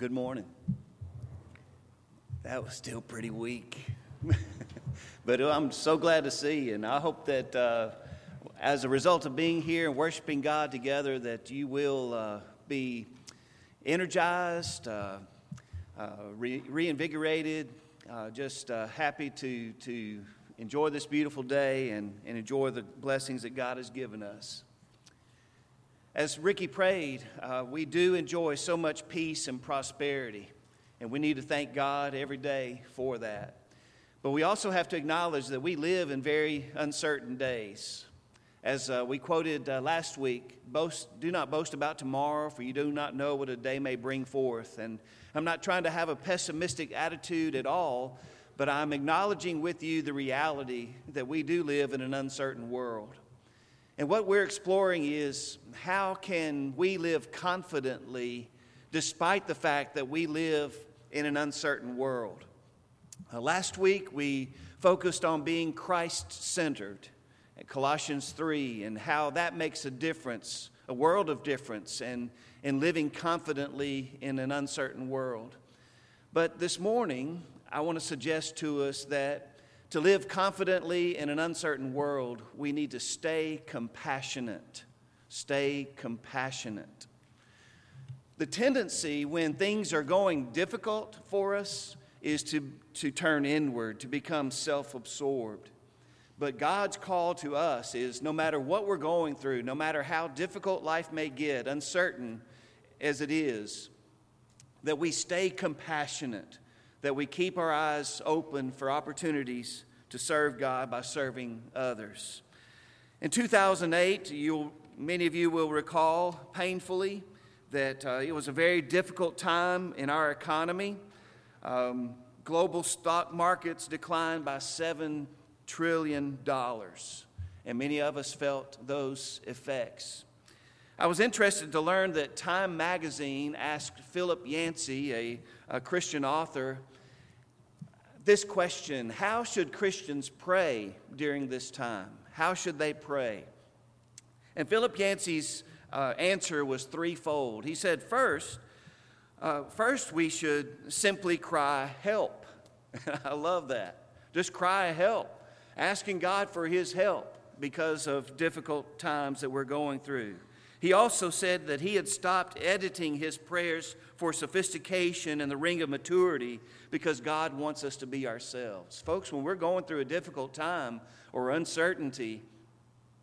good morning. That was still pretty weak. but I'm so glad to see you, and I hope that uh, as a result of being here and worshiping God together, that you will uh, be energized, uh, uh re- reinvigorated, uh, just uh, happy to, to enjoy this beautiful day and, and enjoy the blessings that God has given us. As Ricky prayed, uh, we do enjoy so much peace and prosperity, and we need to thank God every day for that. But we also have to acknowledge that we live in very uncertain days. As uh, we quoted uh, last week, boast, do not boast about tomorrow, for you do not know what a day may bring forth. And I'm not trying to have a pessimistic attitude at all, but I'm acknowledging with you the reality that we do live in an uncertain world. And what we're exploring is how can we live confidently despite the fact that we live in an uncertain world. Uh, last week we focused on being Christ centered at Colossians 3 and how that makes a difference, a world of difference, and in living confidently in an uncertain world. But this morning, I want to suggest to us that to live confidently in an uncertain world, we need to stay compassionate. Stay compassionate. The tendency when things are going difficult for us is to, to turn inward, to become self absorbed. But God's call to us is no matter what we're going through, no matter how difficult life may get, uncertain as it is, that we stay compassionate that we keep our eyes open for opportunities to serve God by serving others. In 2008, you'll, many of you will recall painfully that uh, it was a very difficult time in our economy. Um, global stock markets declined by $7 trillion, and many of us felt those effects. I was interested to learn that Time magazine asked Philip Yancey, a, a Christian author, this question How should Christians pray during this time? How should they pray? And Philip Yancey's uh, answer was threefold. He said, First, uh, first we should simply cry, Help. I love that. Just cry, Help. Asking God for His help because of difficult times that we're going through. He also said that he had stopped editing his prayers for sophistication and the ring of maturity because God wants us to be ourselves. Folks, when we're going through a difficult time or uncertainty,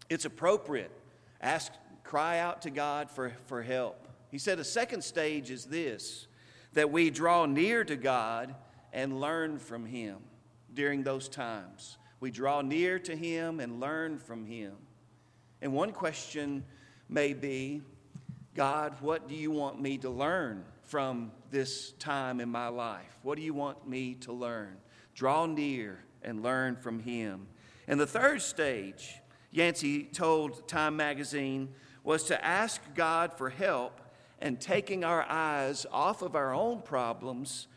it's appropriate. Ask, cry out to God for, for help. He said a second stage is this that we draw near to God and learn from Him during those times. We draw near to Him and learn from Him. And one question may be God, what do you want me to learn from this time in my life? What do you want me to learn? Draw near and learn from Him. And the third stage, Yancey told Time magazine, was to ask God for help and taking our eyes off of our own problems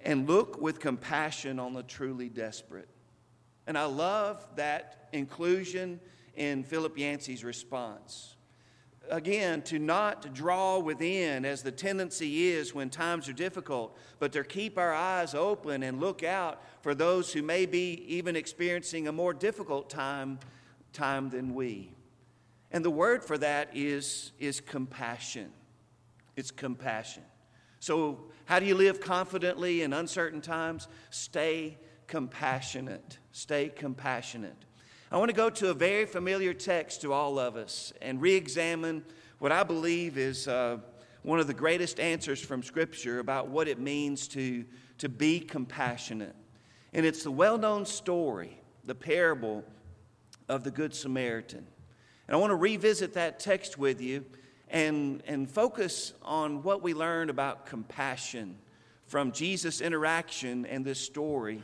and look with compassion on the truly desperate. And I love that inclusion in Philip Yancey's response again, to not draw within as the tendency is when times are difficult, but to keep our eyes open and look out for those who may be even experiencing a more difficult time, time than we. And the word for that is, is compassion. It's compassion. So, how do you live confidently in uncertain times? Stay compassionate. Stay compassionate. I want to go to a very familiar text to all of us and re examine what I believe is uh, one of the greatest answers from Scripture about what it means to, to be compassionate. And it's the well known story, the parable of the Good Samaritan. And I want to revisit that text with you and, and focus on what we learned about compassion from Jesus' interaction and this story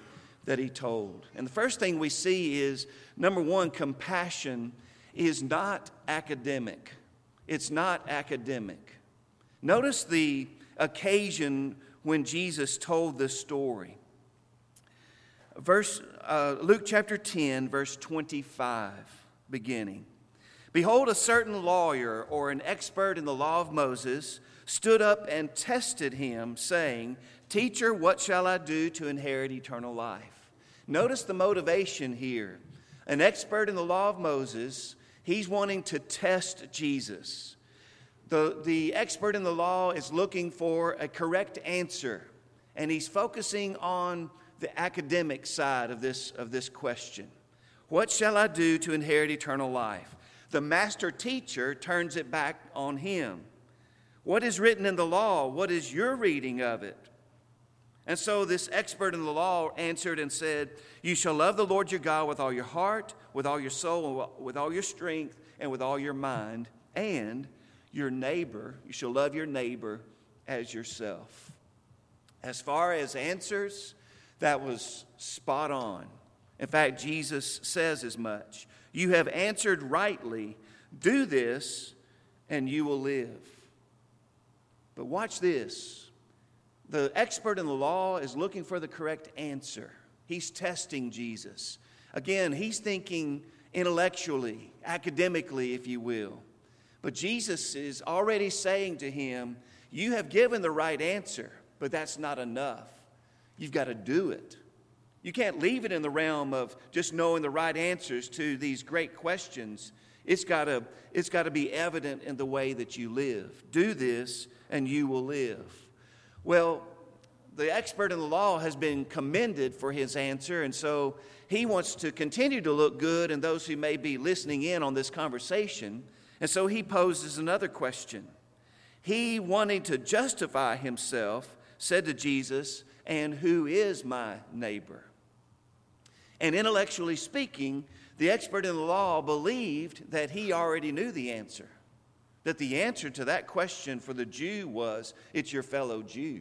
that he told. And the first thing we see is number one, compassion is not academic. It's not academic. Notice the occasion when Jesus told this story. Verse, uh, Luke chapter 10, verse 25, beginning. Behold, a certain lawyer or an expert in the law of Moses stood up and tested him, saying, Teacher, what shall I do to inherit eternal life? Notice the motivation here. An expert in the law of Moses, he's wanting to test Jesus. The, the expert in the law is looking for a correct answer, and he's focusing on the academic side of this, of this question. What shall I do to inherit eternal life? The master teacher turns it back on him. What is written in the law? What is your reading of it? And so this expert in the law answered and said, You shall love the Lord your God with all your heart, with all your soul, with all your strength, and with all your mind, and your neighbor, you shall love your neighbor as yourself. As far as answers, that was spot on. In fact, Jesus says as much. You have answered rightly. Do this, and you will live. But watch this. The expert in the law is looking for the correct answer. He's testing Jesus. Again, he's thinking intellectually, academically, if you will. But Jesus is already saying to him, You have given the right answer, but that's not enough. You've got to do it. You can't leave it in the realm of just knowing the right answers to these great questions. It's got to, it's got to be evident in the way that you live. Do this, and you will live. Well, the expert in the law has been commended for his answer, and so he wants to continue to look good in those who may be listening in on this conversation. And so he poses another question. He, wanting to justify himself, said to Jesus, And who is my neighbor? And intellectually speaking, the expert in the law believed that he already knew the answer. That the answer to that question for the Jew was, It's your fellow Jew.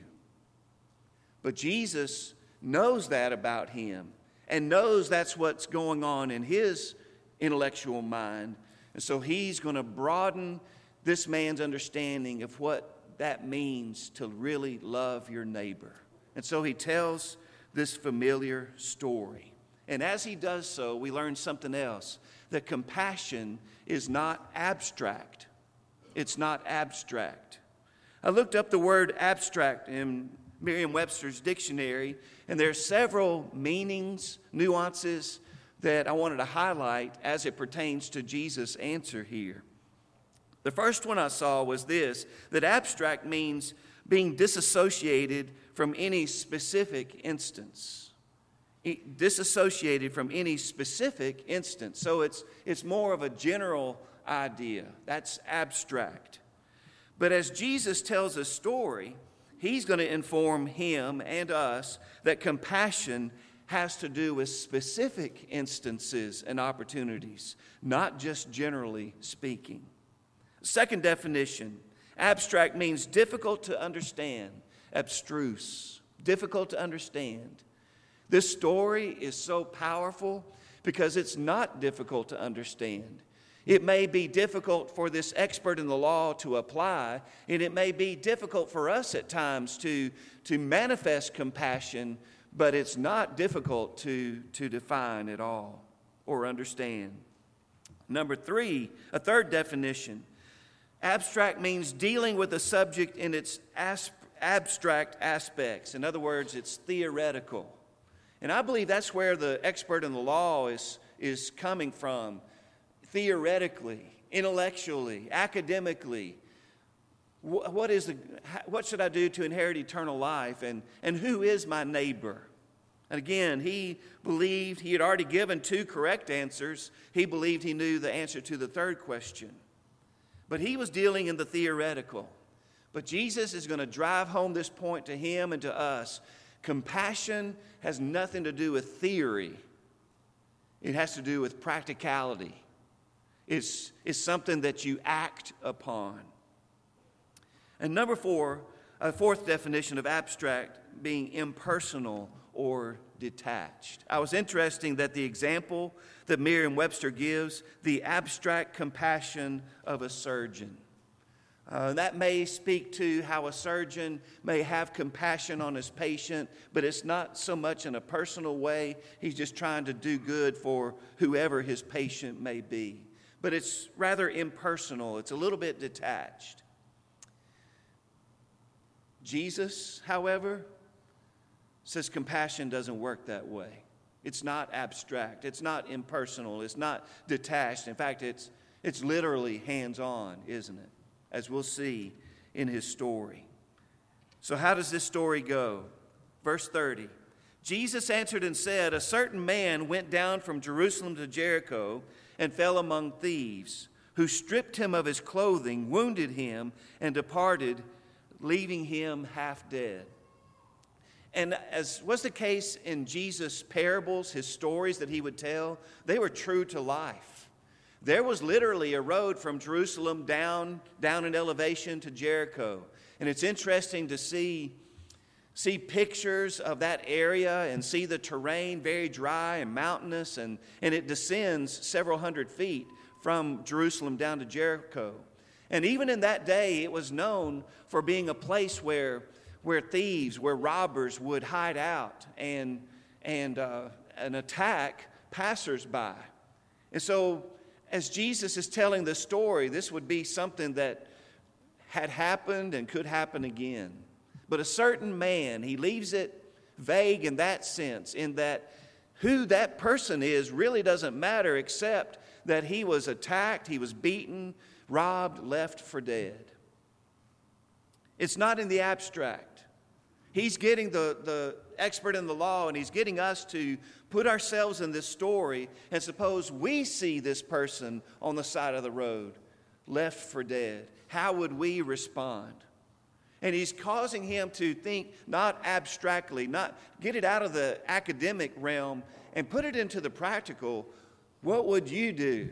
But Jesus knows that about him and knows that's what's going on in his intellectual mind. And so he's going to broaden this man's understanding of what that means to really love your neighbor. And so he tells this familiar story. And as he does so, we learn something else that compassion is not abstract. It's not abstract. I looked up the word abstract in Merriam Webster's dictionary, and there are several meanings, nuances that I wanted to highlight as it pertains to Jesus' answer here. The first one I saw was this that abstract means being disassociated from any specific instance disassociated from any specific instance. So it's, it's more of a general idea. That's abstract. But as Jesus tells a story, he's going to inform him and us that compassion has to do with specific instances and opportunities, not just generally speaking. Second definition abstract means difficult to understand, abstruse, difficult to understand. This story is so powerful because it's not difficult to understand. It may be difficult for this expert in the law to apply, and it may be difficult for us at times to, to manifest compassion, but it's not difficult to, to define at all or understand. Number three, a third definition abstract means dealing with a subject in its abstract aspects. In other words, it's theoretical. And I believe that's where the expert in the law is, is coming from theoretically, intellectually, academically. What, is the, what should I do to inherit eternal life? And, and who is my neighbor? And again, he believed he had already given two correct answers. He believed he knew the answer to the third question. But he was dealing in the theoretical. But Jesus is going to drive home this point to him and to us Compassion has nothing to do with theory, it has to do with practicality. It's, it's something that you act upon. And number four, a fourth definition of abstract being impersonal or detached. I was interesting that the example that Merriam Webster gives, the abstract compassion of a surgeon. Uh, that may speak to how a surgeon may have compassion on his patient, but it's not so much in a personal way. He's just trying to do good for whoever his patient may be. But it's rather impersonal, it's a little bit detached. Jesus, however, says compassion doesn't work that way. It's not abstract, it's not impersonal, it's not detached. In fact, it's, it's literally hands on, isn't it? As we'll see in his story. So, how does this story go? Verse 30 Jesus answered and said, A certain man went down from Jerusalem to Jericho and fell among thieves, who stripped him of his clothing, wounded him, and departed, leaving him half dead. And as was the case in Jesus' parables, his stories that he would tell, they were true to life. There was literally a road from Jerusalem down, down in elevation to Jericho. And it's interesting to see, see pictures of that area and see the terrain very dry and mountainous, and, and it descends several hundred feet from Jerusalem down to Jericho. And even in that day, it was known for being a place where, where thieves, where robbers would hide out and, and, uh, and attack passersby. And so, as Jesus is telling the story, this would be something that had happened and could happen again. But a certain man, he leaves it vague in that sense, in that who that person is really doesn't matter except that he was attacked, he was beaten, robbed, left for dead. It's not in the abstract. He's getting the, the expert in the law and he's getting us to put ourselves in this story and suppose we see this person on the side of the road, left for dead. How would we respond? And he's causing him to think not abstractly, not get it out of the academic realm and put it into the practical. What would you do?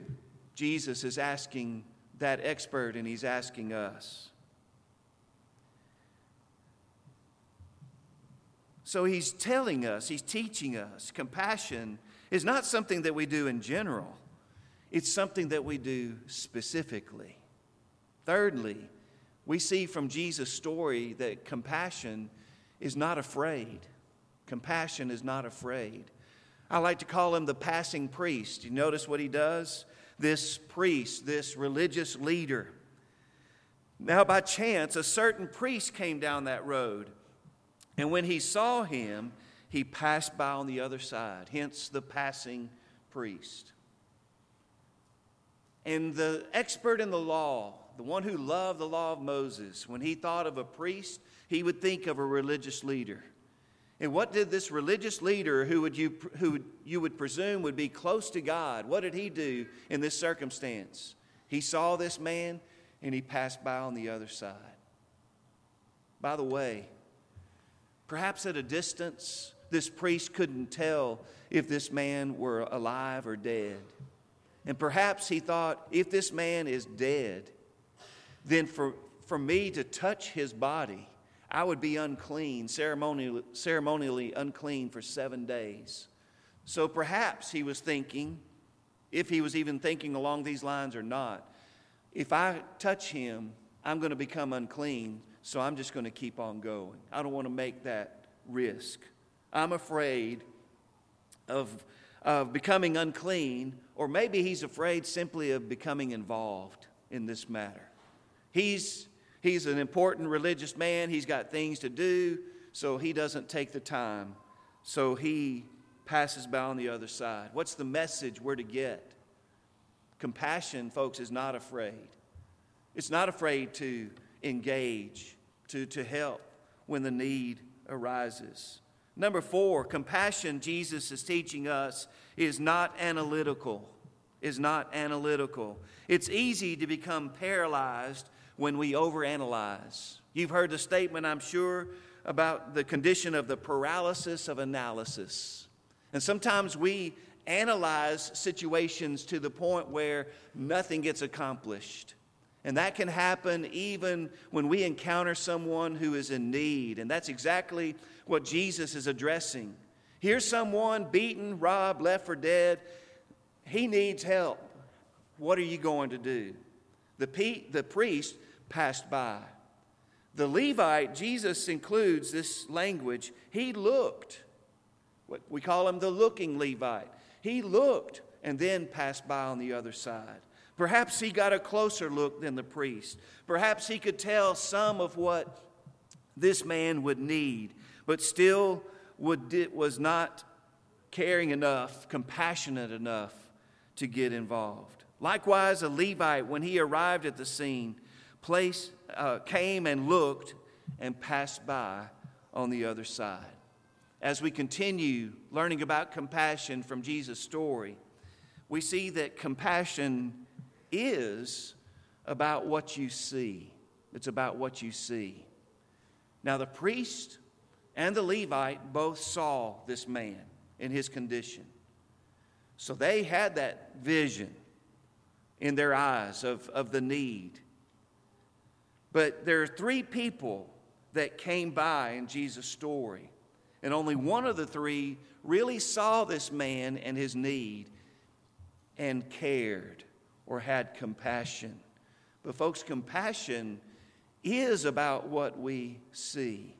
Jesus is asking that expert and he's asking us. So he's telling us, he's teaching us compassion is not something that we do in general, it's something that we do specifically. Thirdly, we see from Jesus' story that compassion is not afraid. Compassion is not afraid. I like to call him the passing priest. You notice what he does? This priest, this religious leader. Now, by chance, a certain priest came down that road, and when he saw him, he passed by on the other side, hence the passing priest. And the expert in the law, the one who loved the law of Moses, when he thought of a priest, he would think of a religious leader. And what did this religious leader, who, would you, who you would presume would be close to God, what did he do in this circumstance? He saw this man and he passed by on the other side. By the way, perhaps at a distance, this priest couldn't tell if this man were alive or dead. And perhaps he thought, if this man is dead, then for, for me to touch his body, I would be unclean, ceremonially, ceremonially unclean for seven days. So perhaps he was thinking, if he was even thinking along these lines or not, if I touch him, I'm going to become unclean, so I'm just going to keep on going. I don't want to make that risk. I'm afraid of, of becoming unclean, or maybe he's afraid simply of becoming involved in this matter. He's, he's an important religious man, he's got things to do, so he doesn't take the time. So he passes by on the other side. What's the message we're to get? Compassion, folks, is not afraid. It's not afraid to engage, to, to help when the need arises. Number four, compassion, Jesus is teaching us, is not analytical. Is not analytical. It's easy to become paralyzed when we overanalyze. You've heard the statement, I'm sure, about the condition of the paralysis of analysis. And sometimes we analyze situations to the point where nothing gets accomplished. And that can happen even when we encounter someone who is in need. And that's exactly what Jesus is addressing. Here's someone beaten, robbed, left for dead. He needs help. What are you going to do? The, pe- the priest passed by. The Levite, Jesus includes this language. He looked. We call him the looking Levite. He looked and then passed by on the other side. Perhaps he got a closer look than the priest. Perhaps he could tell some of what this man would need, but still would, was not caring enough, compassionate enough to get involved. Likewise, a Levite, when he arrived at the scene, place, uh, came and looked and passed by on the other side. As we continue learning about compassion from Jesus' story, we see that compassion is about what you see. It's about what you see. Now, the priest and the Levite both saw this man in his condition. So they had that vision in their eyes of, of the need. But there are three people that came by in Jesus' story, and only one of the three really saw this man and his need and cared or had compassion. But, folks, compassion is about what we see.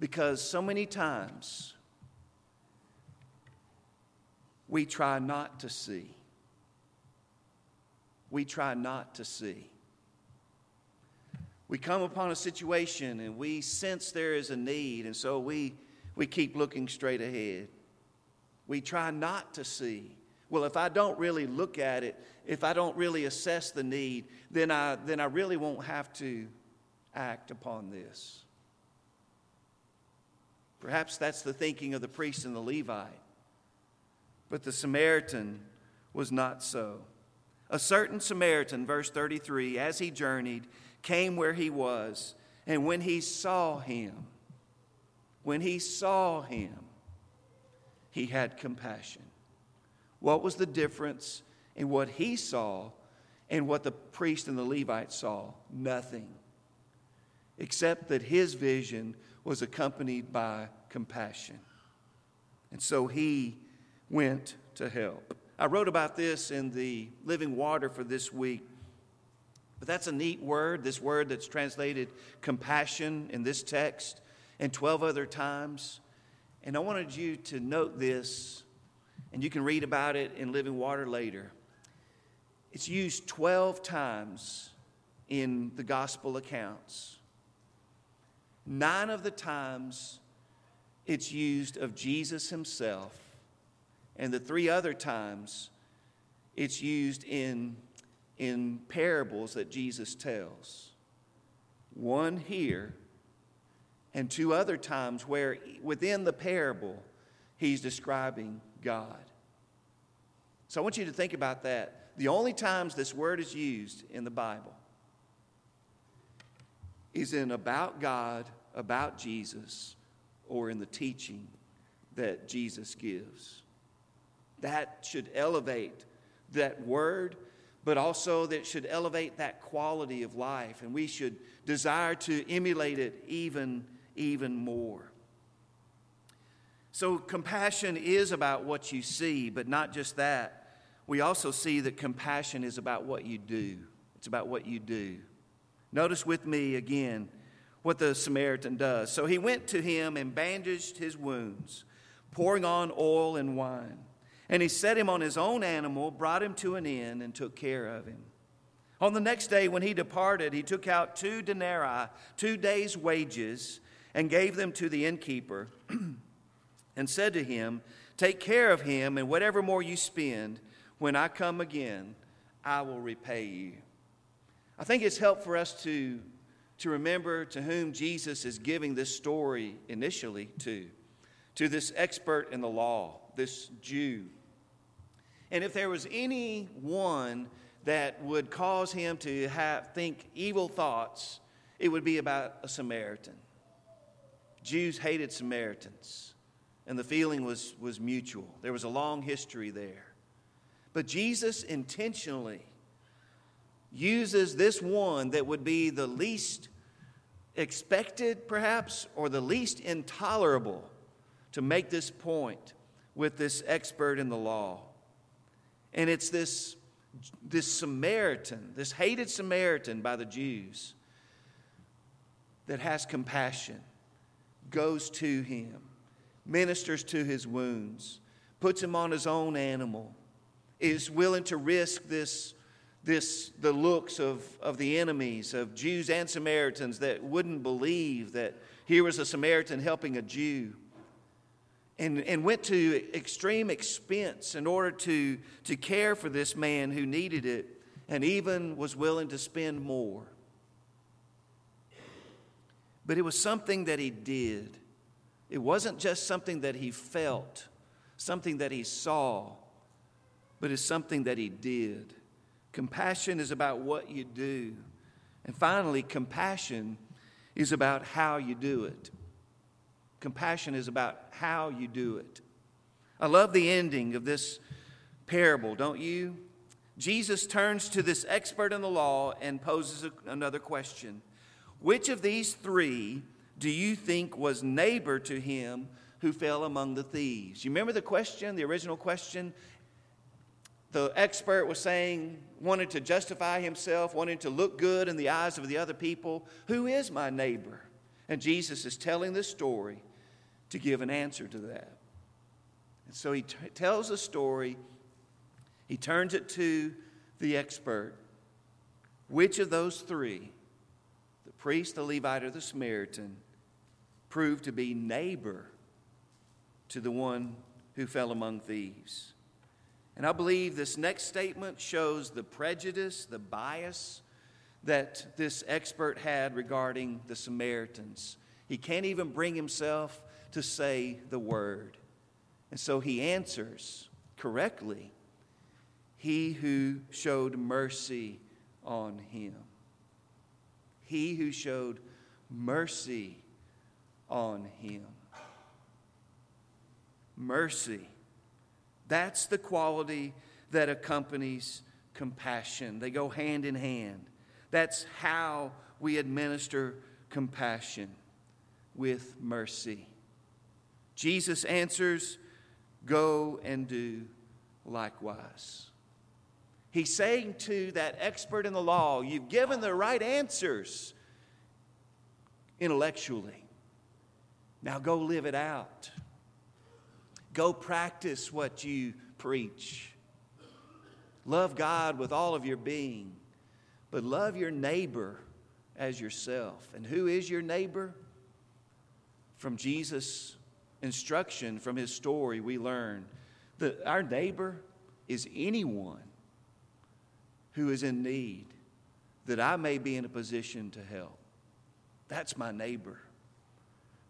Because so many times we try not to see. We try not to see. We come upon a situation and we sense there is a need, and so we, we keep looking straight ahead. We try not to see. Well, if I don't really look at it, if I don't really assess the need, then I, then I really won't have to act upon this. Perhaps that's the thinking of the priest and the Levite. But the Samaritan was not so. A certain Samaritan, verse 33, as he journeyed, came where he was, and when he saw him, when he saw him, he had compassion. What was the difference in what he saw and what the priest and the Levite saw? Nothing. Except that his vision was accompanied by compassion. And so he went to help. I wrote about this in the Living Water for this week. But that's a neat word, this word that's translated compassion in this text and 12 other times. And I wanted you to note this, and you can read about it in Living Water later. It's used 12 times in the gospel accounts. Nine of the times it's used of Jesus himself, and the three other times it's used in, in parables that Jesus tells. One here and two other times where within the parable he's describing God. So I want you to think about that. The only times this word is used in the Bible is in about God, about Jesus, or in the teaching that Jesus gives. That should elevate that word, but also that should elevate that quality of life, and we should desire to emulate it even even more. So, compassion is about what you see, but not just that. We also see that compassion is about what you do. It's about what you do. Notice with me again what the Samaritan does. So he went to him and bandaged his wounds, pouring on oil and wine. And he set him on his own animal, brought him to an inn, and took care of him. On the next day, when he departed, he took out two denarii, two days' wages, and gave them to the innkeeper and said to him, Take care of him, and whatever more you spend, when I come again, I will repay you. I think it's helpful for us to, to remember to whom Jesus is giving this story initially to, to this expert in the law, this Jew. And if there was anyone that would cause him to have, think evil thoughts, it would be about a Samaritan. Jews hated Samaritans, and the feeling was, was mutual. There was a long history there. But Jesus intentionally uses this one that would be the least expected, perhaps, or the least intolerable to make this point with this expert in the law. And it's this, this Samaritan, this hated Samaritan by the Jews, that has compassion goes to him, ministers to his wounds, puts him on his own animal, is willing to risk this, this, the looks of, of the enemies, of Jews and Samaritans that wouldn't believe that here was a Samaritan helping a Jew. And, and went to extreme expense in order to, to care for this man who needed it, and even was willing to spend more. But it was something that he did. It wasn't just something that he felt, something that he saw, but it's something that he did. Compassion is about what you do. And finally, compassion is about how you do it. Compassion is about how you do it. I love the ending of this parable, don't you? Jesus turns to this expert in the law and poses another question Which of these three do you think was neighbor to him who fell among the thieves? You remember the question, the original question? The expert was saying, wanted to justify himself, wanted to look good in the eyes of the other people. Who is my neighbor? And Jesus is telling this story to give an answer to that. And so he t- tells a story, he turns it to the expert. Which of those three, the priest, the Levite, or the Samaritan, proved to be neighbor to the one who fell among thieves? And I believe this next statement shows the prejudice, the bias that this expert had regarding the Samaritans. He can't even bring himself to say the word. And so he answers correctly He who showed mercy on him. He who showed mercy on him. Mercy. That's the quality that accompanies compassion. They go hand in hand. That's how we administer compassion with mercy. Jesus answers, Go and do likewise. He's saying to that expert in the law, You've given the right answers intellectually. Now go live it out. Go practice what you preach. Love God with all of your being, but love your neighbor as yourself. And who is your neighbor? From Jesus' instruction, from his story, we learn that our neighbor is anyone who is in need that I may be in a position to help. That's my neighbor.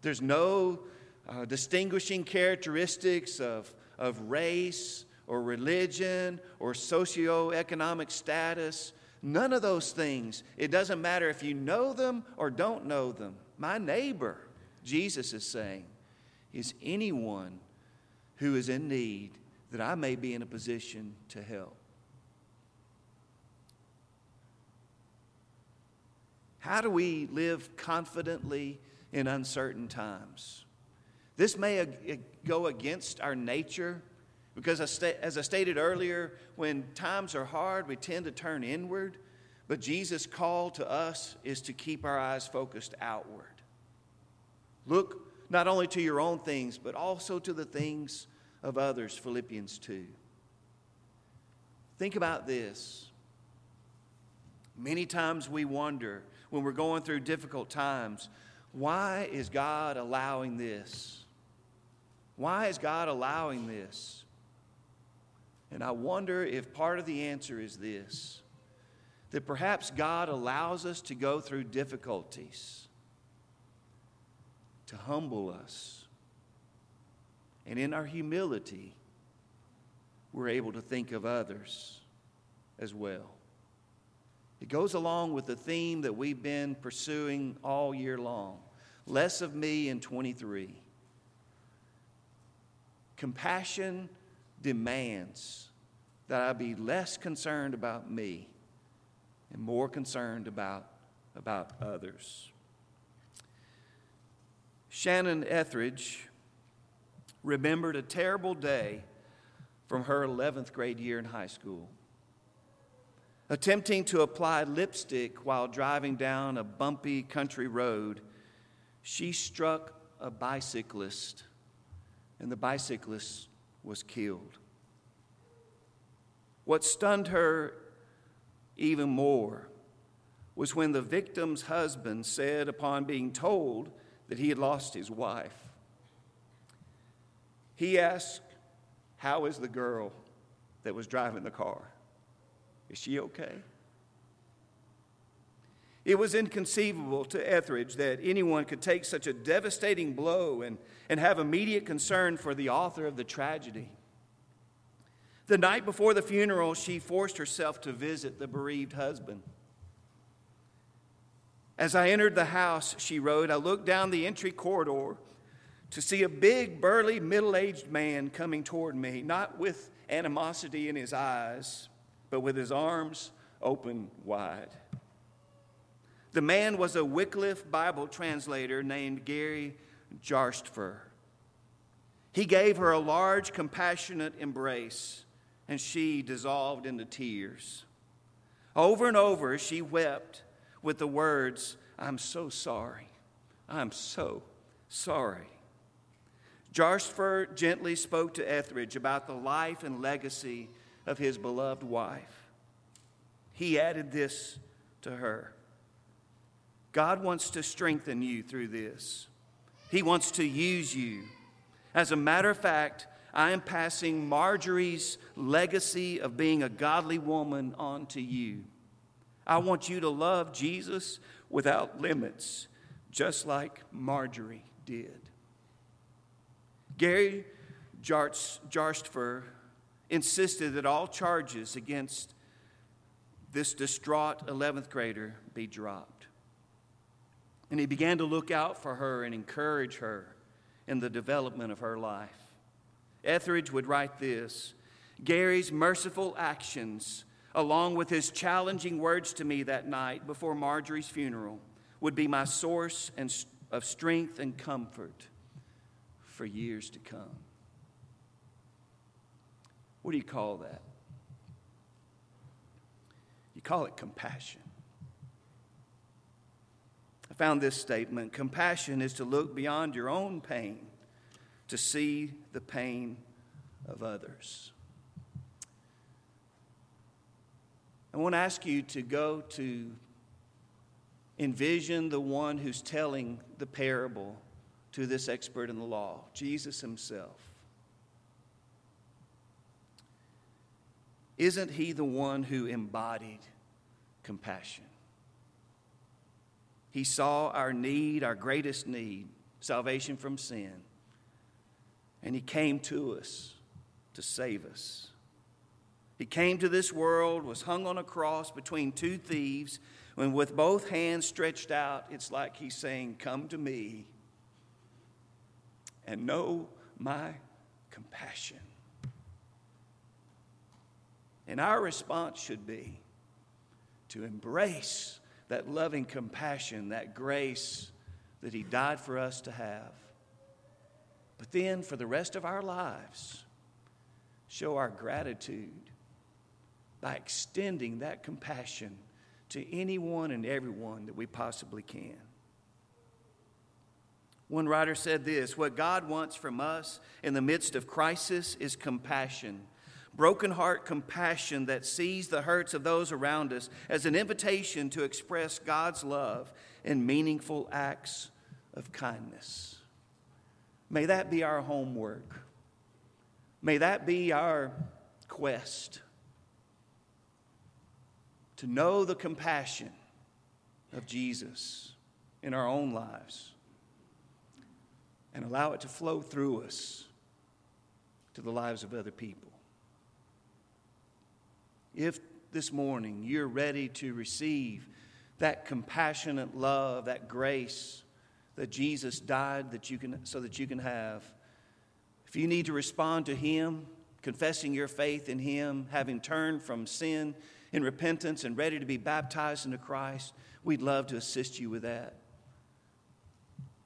There's no uh, distinguishing characteristics of, of race or religion or socioeconomic status. None of those things. It doesn't matter if you know them or don't know them. My neighbor, Jesus is saying, is anyone who is in need that I may be in a position to help. How do we live confidently in uncertain times? This may go against our nature because, as I stated earlier, when times are hard, we tend to turn inward. But Jesus' call to us is to keep our eyes focused outward. Look not only to your own things, but also to the things of others, Philippians 2. Think about this. Many times we wonder when we're going through difficult times why is God allowing this? Why is God allowing this? And I wonder if part of the answer is this that perhaps God allows us to go through difficulties to humble us. And in our humility, we're able to think of others as well. It goes along with the theme that we've been pursuing all year long less of me in 23. Compassion demands that I be less concerned about me and more concerned about, about others. Shannon Etheridge remembered a terrible day from her 11th grade year in high school. Attempting to apply lipstick while driving down a bumpy country road, she struck a bicyclist and the bicyclist was killed. What stunned her even more was when the victim's husband said, upon being told that he had lost his wife, he asked, How is the girl that was driving the car? Is she okay? It was inconceivable to Etheridge that anyone could take such a devastating blow and, and have immediate concern for the author of the tragedy. The night before the funeral, she forced herself to visit the bereaved husband. As I entered the house, she wrote, I looked down the entry corridor to see a big, burly, middle aged man coming toward me, not with animosity in his eyes, but with his arms open wide. The man was a Wycliffe Bible translator named Gary Jarstfer. He gave her a large, compassionate embrace, and she dissolved into tears. Over and over, she wept with the words, I'm so sorry. I'm so sorry. Jarstfer gently spoke to Etheridge about the life and legacy of his beloved wife. He added this to her God wants to strengthen you through this. He wants to use you. As a matter of fact, I am passing Marjorie's legacy of being a godly woman on to you. I want you to love Jesus without limits, just like Marjorie did. Gary Jarstfer insisted that all charges against this distraught 11th grader be dropped. And he began to look out for her and encourage her in the development of her life. Etheridge would write this Gary's merciful actions, along with his challenging words to me that night before Marjorie's funeral, would be my source of strength and comfort for years to come. What do you call that? You call it compassion I found this statement compassion is to look beyond your own pain to see the pain of others. I want to ask you to go to envision the one who's telling the parable to this expert in the law, Jesus himself. Isn't he the one who embodied compassion? He saw our need, our greatest need, salvation from sin. And He came to us to save us. He came to this world, was hung on a cross between two thieves, when with both hands stretched out, it's like He's saying, Come to me and know my compassion. And our response should be to embrace that loving compassion, that grace that He died for us to have. But then, for the rest of our lives, show our gratitude by extending that compassion to anyone and everyone that we possibly can. One writer said this What God wants from us in the midst of crisis is compassion broken heart compassion that sees the hurts of those around us as an invitation to express God's love in meaningful acts of kindness. May that be our homework. May that be our quest to know the compassion of Jesus in our own lives and allow it to flow through us to the lives of other people. If this morning you're ready to receive that compassionate love, that grace that Jesus died that you can, so that you can have, if you need to respond to Him, confessing your faith in Him, having turned from sin in repentance and ready to be baptized into Christ, we'd love to assist you with that.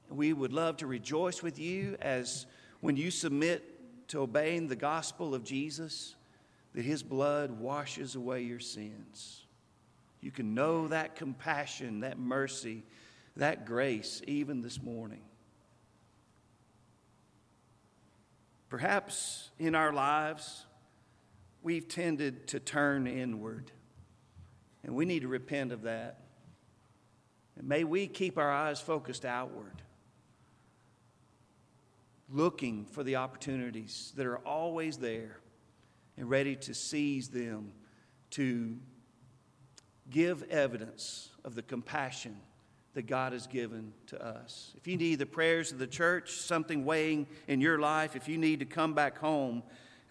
We would love to rejoice with you as when you submit to obeying the gospel of Jesus that His blood washes away your sins. You can know that compassion, that mercy, that grace even this morning. Perhaps in our lives, we've tended to turn inward And we need to repent of that. And may we keep our eyes focused outward, looking for the opportunities that are always there and ready to seize them to give evidence of the compassion that God has given to us. If you need the prayers of the church, something weighing in your life, if you need to come back home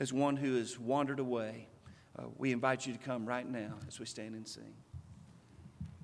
as one who has wandered away, uh, we invite you to come right now as we stand and sing.